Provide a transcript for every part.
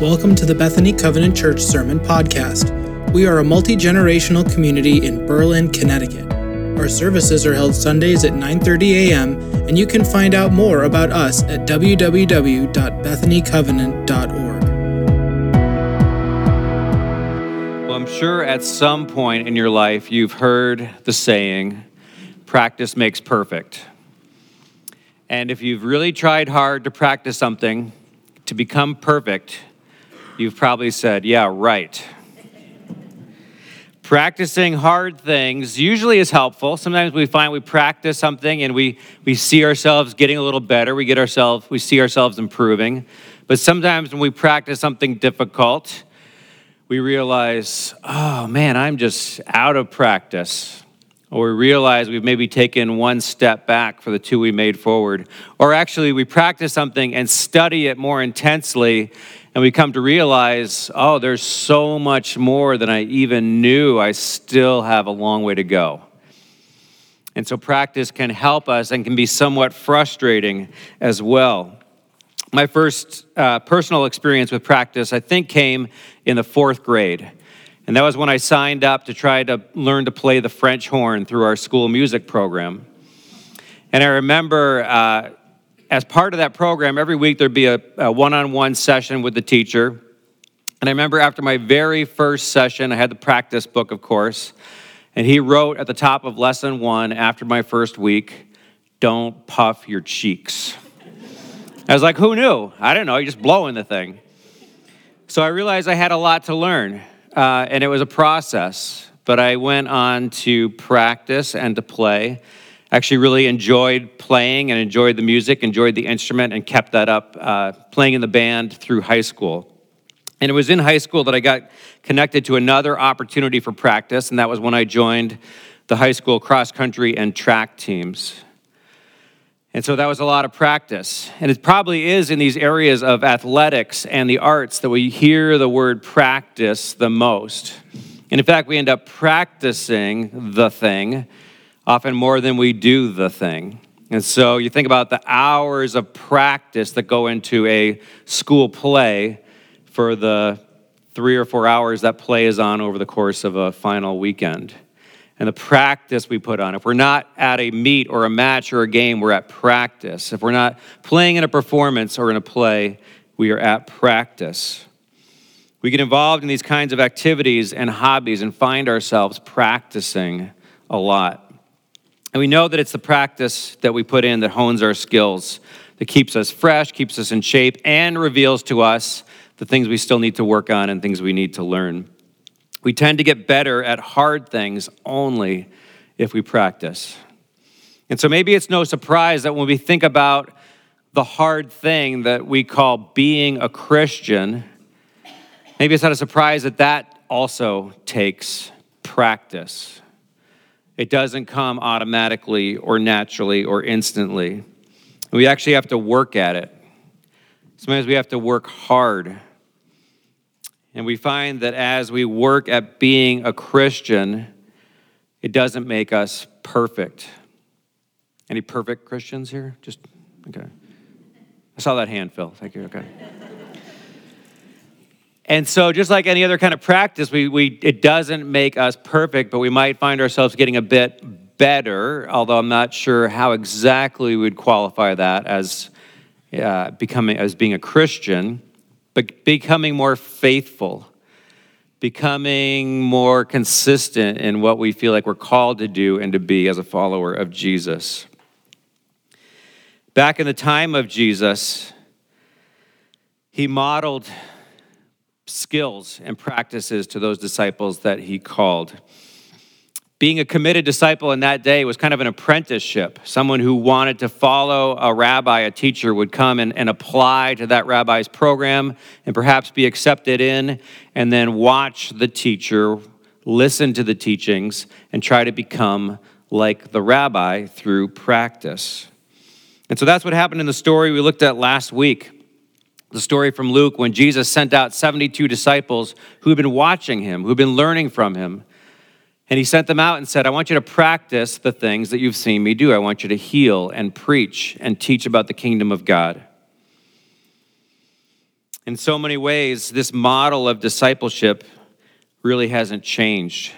Welcome to the Bethany Covenant Church Sermon Podcast. We are a multi generational community in Berlin, Connecticut. Our services are held Sundays at 9:30 a.m., and you can find out more about us at www.bethanycovenant.org. Well, I'm sure at some point in your life you've heard the saying, practice makes perfect. And if you've really tried hard to practice something to become perfect, you've probably said, Yeah, right. Practicing hard things usually is helpful. Sometimes we find we practice something and we, we see ourselves getting a little better. We get ourselves, we see ourselves improving. But sometimes when we practice something difficult, we realize, oh man, I'm just out of practice or we realize we've maybe taken one step back for the two we made forward. Or actually, we practice something and study it more intensely, and we come to realize, oh, there's so much more than I even knew. I still have a long way to go. And so, practice can help us and can be somewhat frustrating as well. My first uh, personal experience with practice, I think, came in the fourth grade. And that was when I signed up to try to learn to play the French horn through our school music program. And I remember uh, as part of that program, every week there'd be a one on one session with the teacher. And I remember after my very first session, I had the practice book, of course, and he wrote at the top of lesson one after my first week, Don't puff your cheeks. I was like, Who knew? I don't know, you're just blowing the thing. So I realized I had a lot to learn uh, and it was a process. But I went on to practice and to play. Actually, really enjoyed playing and enjoyed the music, enjoyed the instrument, and kept that up, uh, playing in the band through high school. And it was in high school that I got connected to another opportunity for practice, and that was when I joined the high school cross country and track teams. And so that was a lot of practice. And it probably is in these areas of athletics and the arts that we hear the word practice the most. And in fact, we end up practicing the thing often more than we do the thing. And so you think about the hours of practice that go into a school play for the three or four hours that play is on over the course of a final weekend and the practice we put on. If we're not at a meet or a match or a game, we're at practice. If we're not playing in a performance or in a play, we are at practice. We get involved in these kinds of activities and hobbies and find ourselves practicing a lot. And we know that it's the practice that we put in that hones our skills, that keeps us fresh, keeps us in shape, and reveals to us the things we still need to work on and things we need to learn. We tend to get better at hard things only if we practice. And so maybe it's no surprise that when we think about the hard thing that we call being a Christian, maybe it's not a surprise that that also takes practice. It doesn't come automatically or naturally or instantly. We actually have to work at it. Sometimes we have to work hard and we find that as we work at being a Christian, it doesn't make us perfect. Any perfect Christians here? Just, okay. I saw that hand, Phil. Thank you. Okay. And so, just like any other kind of practice, we, we, it doesn't make us perfect, but we might find ourselves getting a bit better, although I'm not sure how exactly we would qualify that as uh, becoming as being a Christian but becoming more faithful, becoming more consistent in what we feel like we're called to do and to be as a follower of Jesus. Back in the time of Jesus, he modeled skills and practices to those disciples that he called. Being a committed disciple in that day was kind of an apprenticeship. Someone who wanted to follow a rabbi, a teacher, would come and, and apply to that rabbi's program and perhaps be accepted in, and then watch the teacher, listen to the teachings, and try to become like the rabbi through practice. And so that's what happened in the story we looked at last week. The story from Luke when Jesus sent out 72 disciples who had been watching him, who had been learning from him. And he sent them out and said, I want you to practice the things that you've seen me do. I want you to heal and preach and teach about the kingdom of God. In so many ways, this model of discipleship really hasn't changed.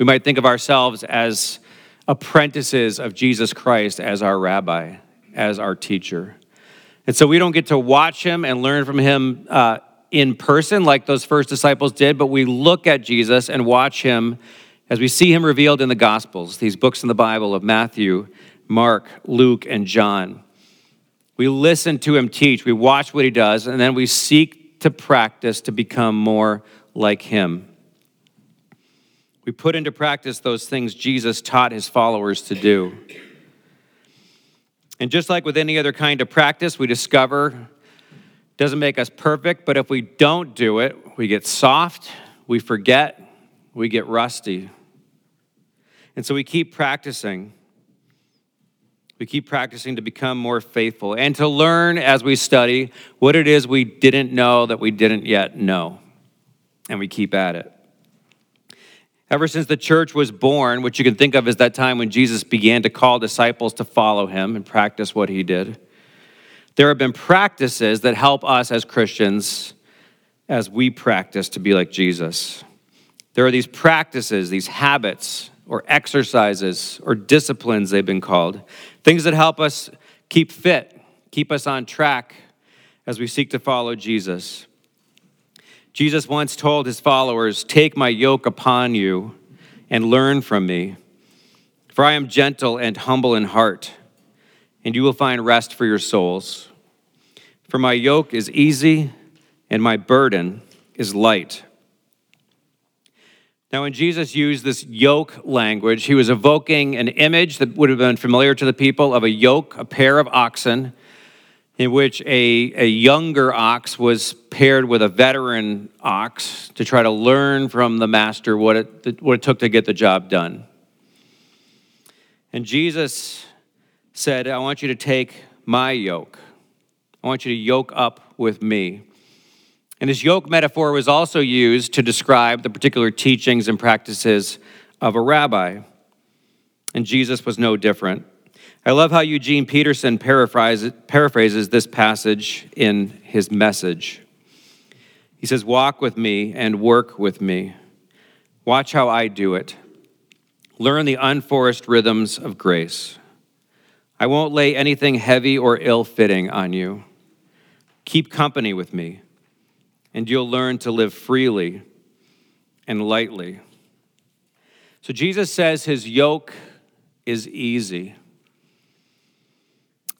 We might think of ourselves as apprentices of Jesus Christ as our rabbi, as our teacher. And so we don't get to watch him and learn from him uh, in person like those first disciples did, but we look at Jesus and watch him as we see him revealed in the Gospels, these books in the Bible of Matthew, Mark, Luke, and John. We listen to him teach, we watch what he does, and then we seek to practice to become more like him. We put into practice those things Jesus taught his followers to do. And just like with any other kind of practice, we discover doesn't make us perfect, but if we don't do it, we get soft, we forget, we get rusty. And so we keep practicing. We keep practicing to become more faithful and to learn as we study what it is we didn't know that we didn't yet know. And we keep at it. Ever since the church was born, which you can think of as that time when Jesus began to call disciples to follow him and practice what he did, there have been practices that help us as Christians as we practice to be like Jesus. There are these practices, these habits, or exercises, or disciplines, they've been called, things that help us keep fit, keep us on track as we seek to follow Jesus. Jesus once told his followers, Take my yoke upon you and learn from me, for I am gentle and humble in heart, and you will find rest for your souls. For my yoke is easy and my burden is light. Now, when Jesus used this yoke language, he was evoking an image that would have been familiar to the people of a yoke, a pair of oxen in which a, a younger ox was paired with a veteran ox to try to learn from the master what it, what it took to get the job done. And Jesus said, I want you to take my yoke. I want you to yoke up with me. And this yoke metaphor was also used to describe the particular teachings and practices of a rabbi. And Jesus was no different. I love how Eugene Peterson paraphrases this passage in his message. He says, Walk with me and work with me. Watch how I do it. Learn the unforced rhythms of grace. I won't lay anything heavy or ill fitting on you. Keep company with me, and you'll learn to live freely and lightly. So Jesus says his yoke is easy.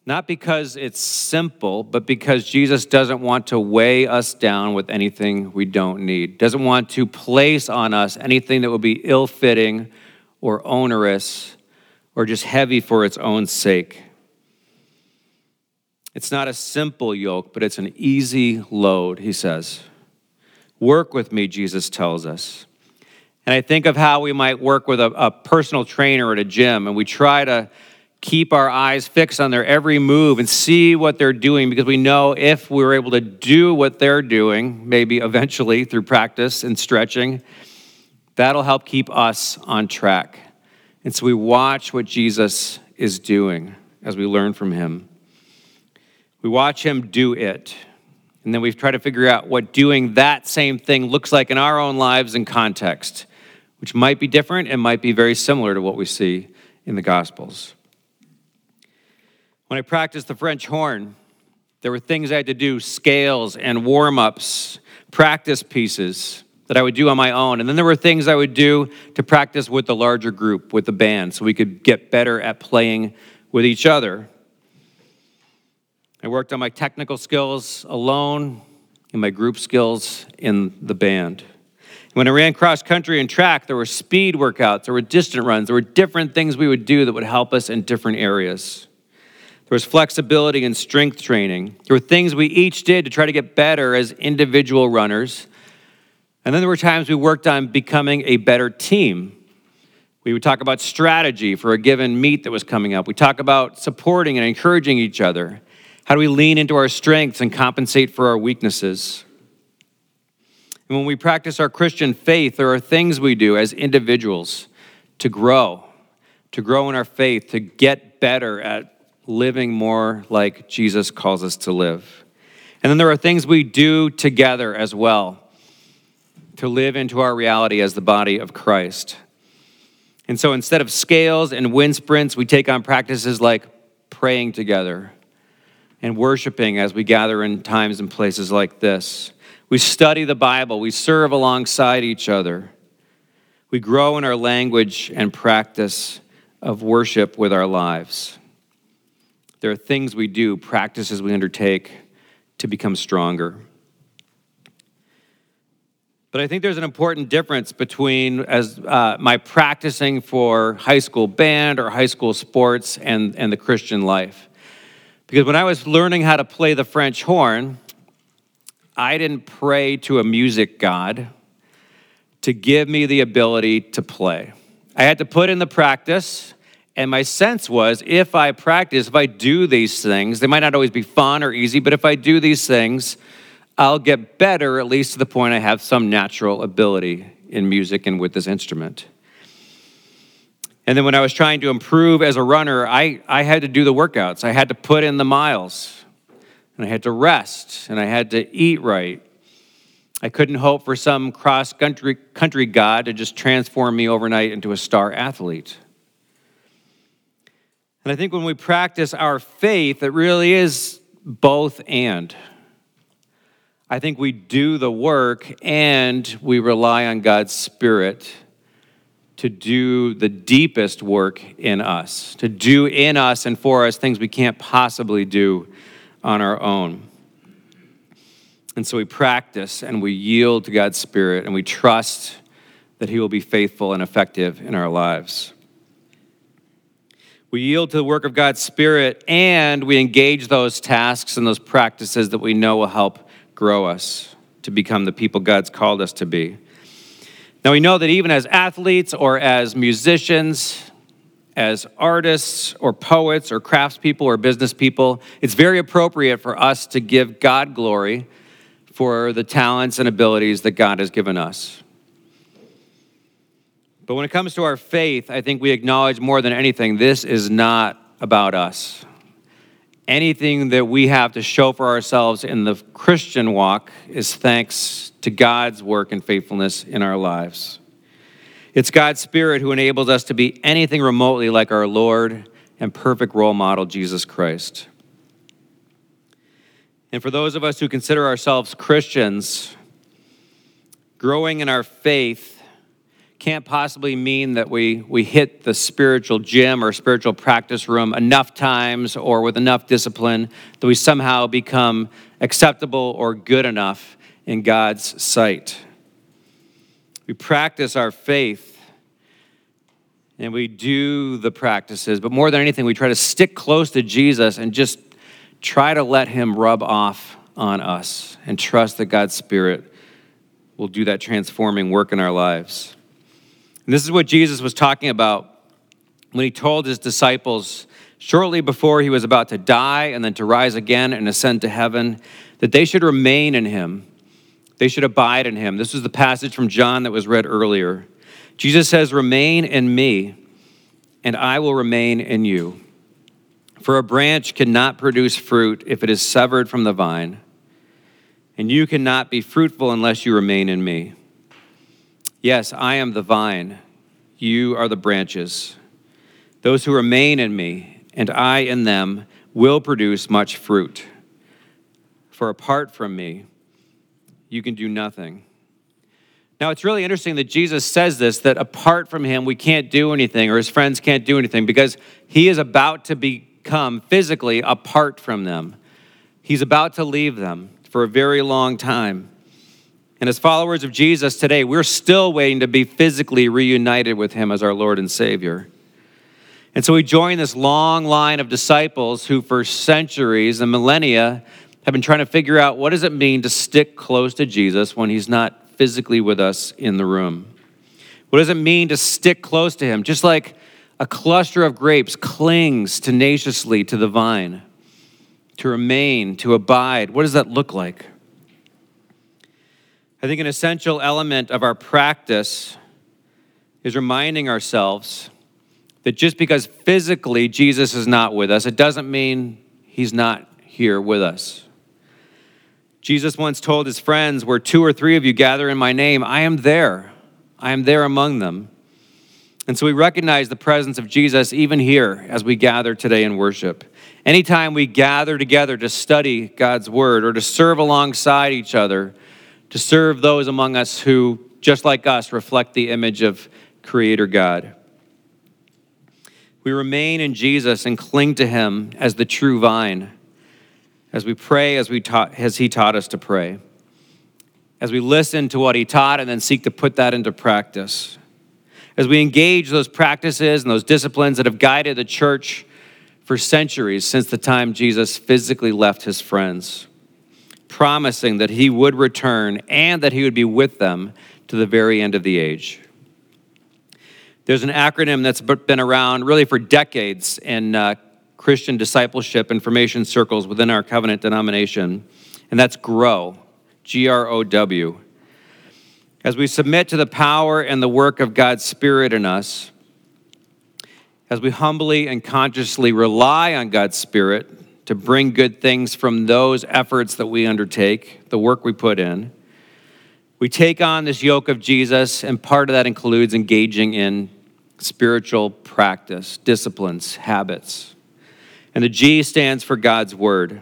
Not because it's simple, but because Jesus doesn't want to weigh us down with anything we don't need, doesn't want to place on us anything that would be ill fitting or onerous or just heavy for its own sake. It's not a simple yoke, but it's an easy load, he says. Work with me, Jesus tells us. And I think of how we might work with a, a personal trainer at a gym, and we try to keep our eyes fixed on their every move and see what they're doing because we know if we're able to do what they're doing, maybe eventually through practice and stretching, that'll help keep us on track. And so we watch what Jesus is doing as we learn from him. We watch him do it. And then we try to figure out what doing that same thing looks like in our own lives and context, which might be different and might be very similar to what we see in the Gospels. When I practiced the French horn, there were things I had to do, scales and warm ups, practice pieces that I would do on my own. And then there were things I would do to practice with the larger group, with the band, so we could get better at playing with each other. I worked on my technical skills alone and my group skills in the band. When I ran cross country and track, there were speed workouts, there were distant runs, there were different things we would do that would help us in different areas. There was flexibility and strength training. There were things we each did to try to get better as individual runners. And then there were times we worked on becoming a better team. We would talk about strategy for a given meet that was coming up. We talk about supporting and encouraging each other. How do we lean into our strengths and compensate for our weaknesses? And when we practice our Christian faith, there are things we do as individuals to grow, to grow in our faith, to get better at living more like Jesus calls us to live. And then there are things we do together as well to live into our reality as the body of Christ. And so instead of scales and wind sprints, we take on practices like praying together and worshiping as we gather in times and places like this. We study the Bible, we serve alongside each other. We grow in our language and practice of worship with our lives. There are things we do, practices we undertake to become stronger. But I think there's an important difference between as uh, my practicing for high school band or high school sports and, and the Christian life. Because when I was learning how to play the French horn, I didn't pray to a music god to give me the ability to play. I had to put in the practice, and my sense was if I practice, if I do these things, they might not always be fun or easy, but if I do these things, I'll get better, at least to the point I have some natural ability in music and with this instrument. And then when I was trying to improve as a runner, I, I had to do the workouts. I had to put in the miles, and I had to rest, and I had to eat right. I couldn't hope for some cross country, country god to just transform me overnight into a star athlete. And I think when we practice our faith, it really is both and. I think we do the work and we rely on God's Spirit to do the deepest work in us, to do in us and for us things we can't possibly do on our own. And so we practice and we yield to God's Spirit and we trust that He will be faithful and effective in our lives. We yield to the work of God's Spirit and we engage those tasks and those practices that we know will help grow us to become the people God's called us to be. Now, we know that even as athletes or as musicians, as artists or poets or craftspeople or business people, it's very appropriate for us to give God glory for the talents and abilities that God has given us. But when it comes to our faith, I think we acknowledge more than anything this is not about us anything that we have to show for ourselves in the Christian walk is thanks to God's work and faithfulness in our lives. It's God's Spirit who enables us to be anything remotely like our Lord and perfect role model, Jesus Christ. And for those of us who consider ourselves Christians, growing in our faith can't possibly mean that we, we hit the spiritual gym or spiritual practice room enough times or with enough discipline that we somehow become acceptable or good enough in God's sight. We practice our faith and we do the practices, but more than anything, we try to stick close to Jesus and just try to let Him rub off on us and trust that God's Spirit will do that transforming work in our lives. And this is what Jesus was talking about when he told his disciples shortly before he was about to die and then to rise again and ascend to heaven that they should remain in him. They should abide in him. This was the passage from John that was read earlier. Jesus says, Remain in me, and I will remain in you. For a branch cannot produce fruit if it is severed from the vine, and you cannot be fruitful unless you remain in me. Yes, I am the vine, you are the branches. Those who remain in me, and I in them, will produce much fruit. For apart from me, you can do nothing. Now, it's really interesting that Jesus says this that apart from him, we can't do anything, or his friends can't do anything, because he is about to become physically apart from them. He's about to leave them for a very long time. And as followers of Jesus today, we're still waiting to be physically reunited with him as our Lord and Savior. And so we join this long line of disciples who, for centuries and millennia, have been trying to figure out what does it mean to stick close to Jesus when he's not physically with us in the room? What does it mean to stick close to him? Just like a cluster of grapes clings tenaciously to the vine, to remain, to abide. What does that look like? I think an essential element of our practice is reminding ourselves that just because physically Jesus is not with us, it doesn't mean he's not here with us. Jesus once told his friends, Where two or three of you gather in my name, I am there. I am there among them. And so we recognize the presence of Jesus even here as we gather today in worship. Anytime we gather together to study God's word or to serve alongside each other, to serve those among us who, just like us, reflect the image of Creator God. We remain in Jesus and cling to Him as the true vine, as we pray as, we taught, as He taught us to pray, as we listen to what He taught and then seek to put that into practice, as we engage those practices and those disciplines that have guided the church for centuries since the time Jesus physically left His friends, promising that He would return and that He would be with them to the very end of the age. There's an acronym that's been around really for decades in uh, Christian discipleship information circles within our covenant denomination, and that's GROW, G R O W. As we submit to the power and the work of God's Spirit in us, as we humbly and consciously rely on God's Spirit to bring good things from those efforts that we undertake, the work we put in, we take on this yoke of Jesus, and part of that includes engaging in spiritual practice, disciplines, habits. And the G stands for God's Word.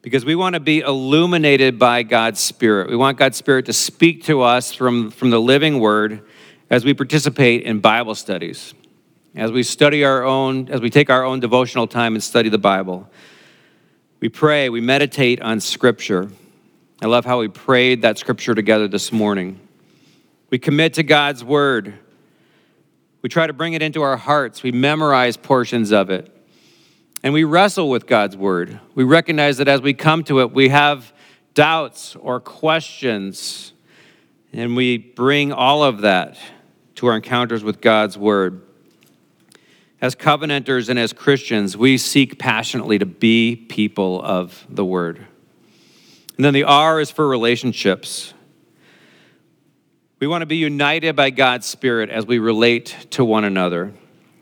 Because we want to be illuminated by God's Spirit. We want God's Spirit to speak to us from, from the living Word as we participate in Bible studies, as we study our own, as we take our own devotional time and study the Bible. We pray, we meditate on Scripture. I love how we prayed that Scripture together this morning. We commit to God's Word. We try to bring it into our hearts. We memorize portions of it. And we wrestle with God's word. We recognize that as we come to it, we have doubts or questions. And we bring all of that to our encounters with God's word. As covenanters and as Christians, we seek passionately to be people of the word. And then the R is for relationships. We want to be united by God's Spirit as we relate to one another,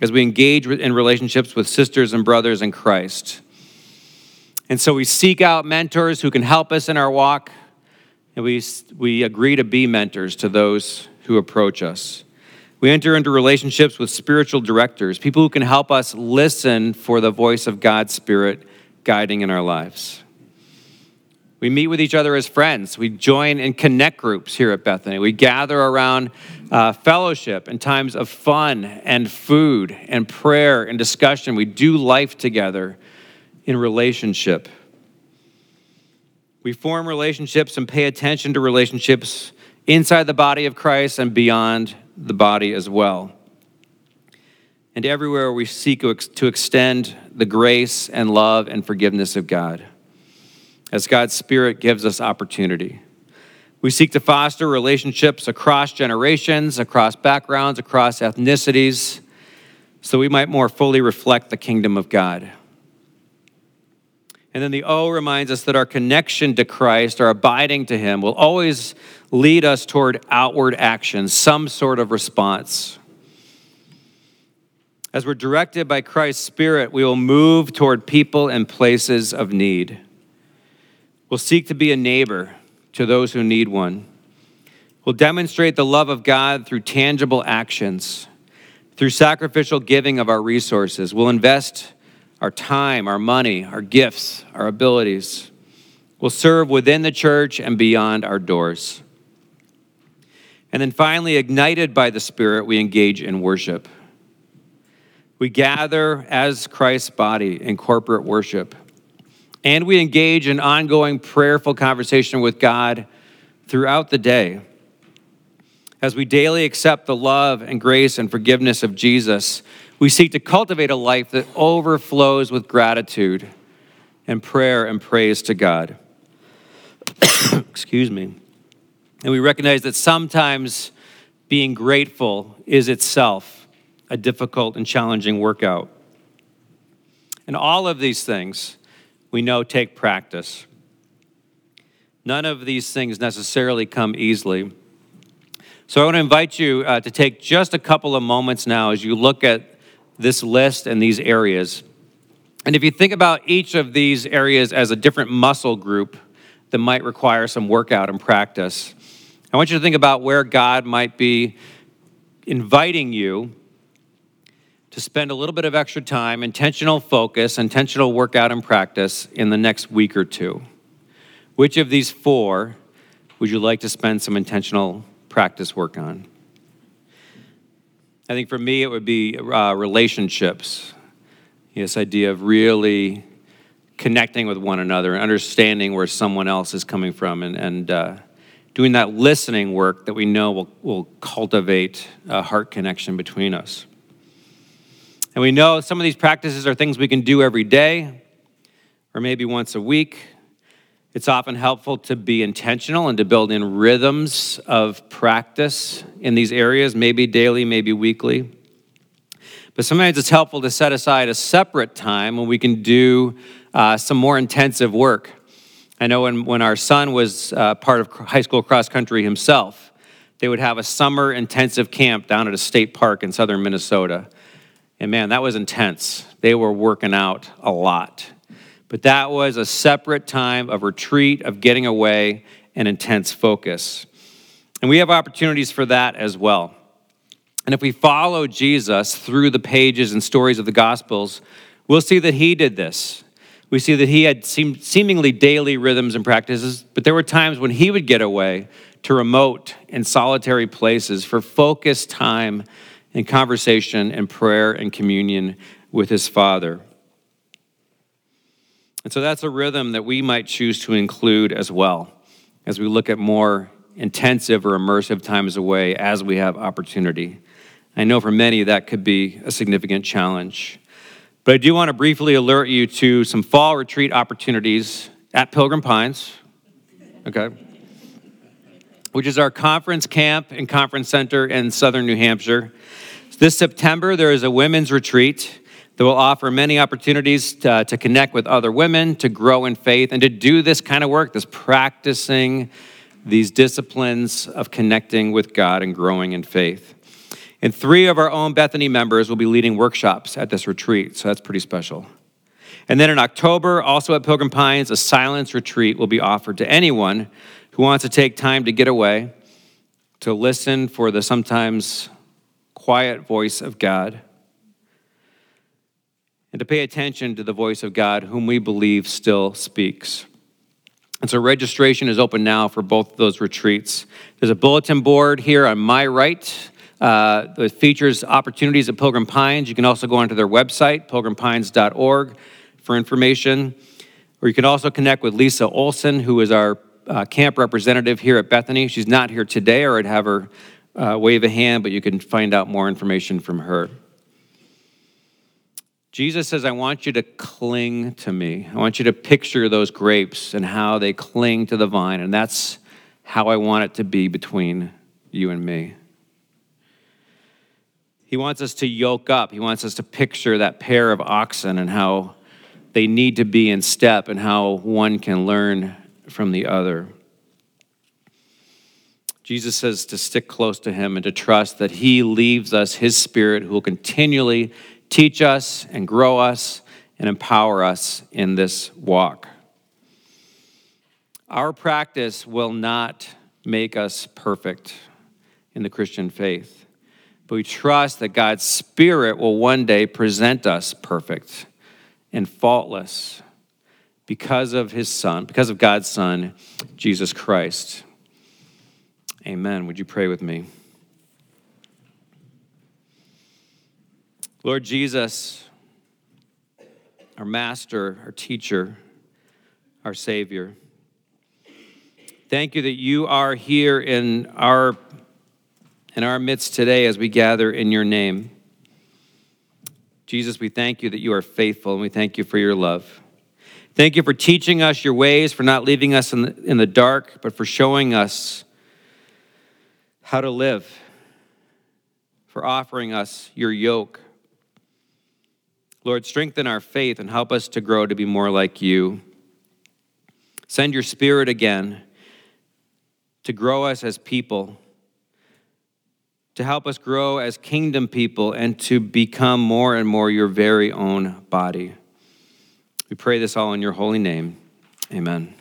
as we engage in relationships with sisters and brothers in Christ. And so we seek out mentors who can help us in our walk, and we, we agree to be mentors to those who approach us. We enter into relationships with spiritual directors, people who can help us listen for the voice of God's Spirit guiding in our lives. We meet with each other as friends. We join in connect groups here at Bethany. We gather around uh, fellowship and times of fun and food and prayer and discussion. We do life together in relationship. We form relationships and pay attention to relationships inside the body of Christ and beyond the body as well. And everywhere we seek to extend the grace and love and forgiveness of God as God's Spirit gives us opportunity. We seek to foster relationships across generations, across backgrounds, across ethnicities, so we might more fully reflect the kingdom of God. And then the O reminds us that our connection to Christ, our abiding to Him, will always lead us toward outward action, some sort of response. As we're directed by Christ's Spirit, we will move toward people and places of need. We'll seek to be a neighbor to those who need one. We'll demonstrate the love of God through tangible actions, through sacrificial giving of our resources. We'll invest our time, our money, our gifts, our abilities. We'll serve within the church and beyond our doors. And then finally, ignited by the Spirit, we engage in worship. We gather as Christ's body in corporate worship and we engage in ongoing prayerful conversation with God throughout the day. As we daily accept the love and grace and forgiveness of Jesus, we seek to cultivate a life that overflows with gratitude and prayer and praise to God. Excuse me. And we recognize that sometimes being grateful is itself a difficult and challenging workout. And all of these things we know take practice. None of these things necessarily come easily. So I want to invite you uh, to take just a couple of moments now as you look at this list and these areas. And if you think about each of these areas as a different muscle group that might require some workout and practice. I want you to think about where God might be inviting you to spend a little bit of extra time, intentional focus, intentional workout and practice in the next week or two. Which of these four would you like to spend some intentional practice work on? I think for me, it would be uh, relationships. This idea of really connecting with one another and understanding where someone else is coming from and, and uh, doing that listening work that we know will, will cultivate a heart connection between us. And we know some of these practices are things we can do every day or maybe once a week. It's often helpful to be intentional and to build in rhythms of practice in these areas, maybe daily, maybe weekly. But sometimes it's helpful to set aside a separate time when we can do uh, some more intensive work. I know when, when our son was uh, part of high school cross country himself, they would have a summer intensive camp down at a state park in southern Minnesota. And man, that was intense. They were working out a lot. But that was a separate time of retreat, of getting away, and intense focus. And we have opportunities for that as well. And if we follow Jesus through the pages and stories of the Gospels, we'll see that he did this we see that he had seem, seemingly daily rhythms and practices, but there were times when he would get away to remote and solitary places for focused time and conversation and prayer and communion with his Father. And so that's a rhythm that we might choose to include as well as we look at more intensive or immersive times away as we have opportunity. I know for many that could be a significant challenge. But I do want to briefly alert you to some fall retreat opportunities at Pilgrim Pines, okay? Which is our conference camp and conference center in southern New Hampshire. This September, there is a women's retreat that will offer many opportunities to, to connect with other women, to grow in faith, and to do this kind of work, this practicing these disciplines of connecting with God and growing in faith. And three of our own Bethany members will be leading workshops at this retreat, so that's pretty special. And then in October, also at Pilgrim Pines, a silence retreat will be offered to anyone who wants to take time to get away, to listen for the sometimes quiet voice of God, and to pay attention to the voice of God, whom we believe still speaks. And so registration is open now for both those retreats. There's a bulletin board here on my right uh, features opportunities at Pilgrim Pines. You can also go onto their website, pilgrimpines.org, for information. Or you can also connect with Lisa Olson, who is our uh, camp representative here at Bethany. She's not here today, or I'd have her uh, wave a hand, but you can find out more information from her. Jesus says, I want you to cling to me. I want you to picture those grapes and how they cling to the vine. And that's how I want it to be between you and me. He wants us to yoke up. He wants us to picture that pair of oxen and how they need to be in step and how one can learn from the other. Jesus says to stick close to him and to trust that he leaves us his spirit who will continually teach us and grow us and empower us in this walk. Our practice will not make us perfect in the Christian faith. But we trust that God's Spirit will one day present us perfect and faultless because of His Son, because of God's Son, Jesus Christ. Amen. Would you pray with me? Lord Jesus, our Master, our Teacher, our Savior, thank you that you are here in our in our midst today as we gather in your name. Jesus, we thank you that you are faithful and we thank you for your love. Thank you for teaching us your ways, for not leaving us in the, in the dark, but for showing us how to live, for offering us your yoke. Lord, strengthen our faith and help us to grow to be more like you. Send your spirit again to grow us as people to help us grow as kingdom people and to become more and more your very own body. We pray this all in your holy name. Amen.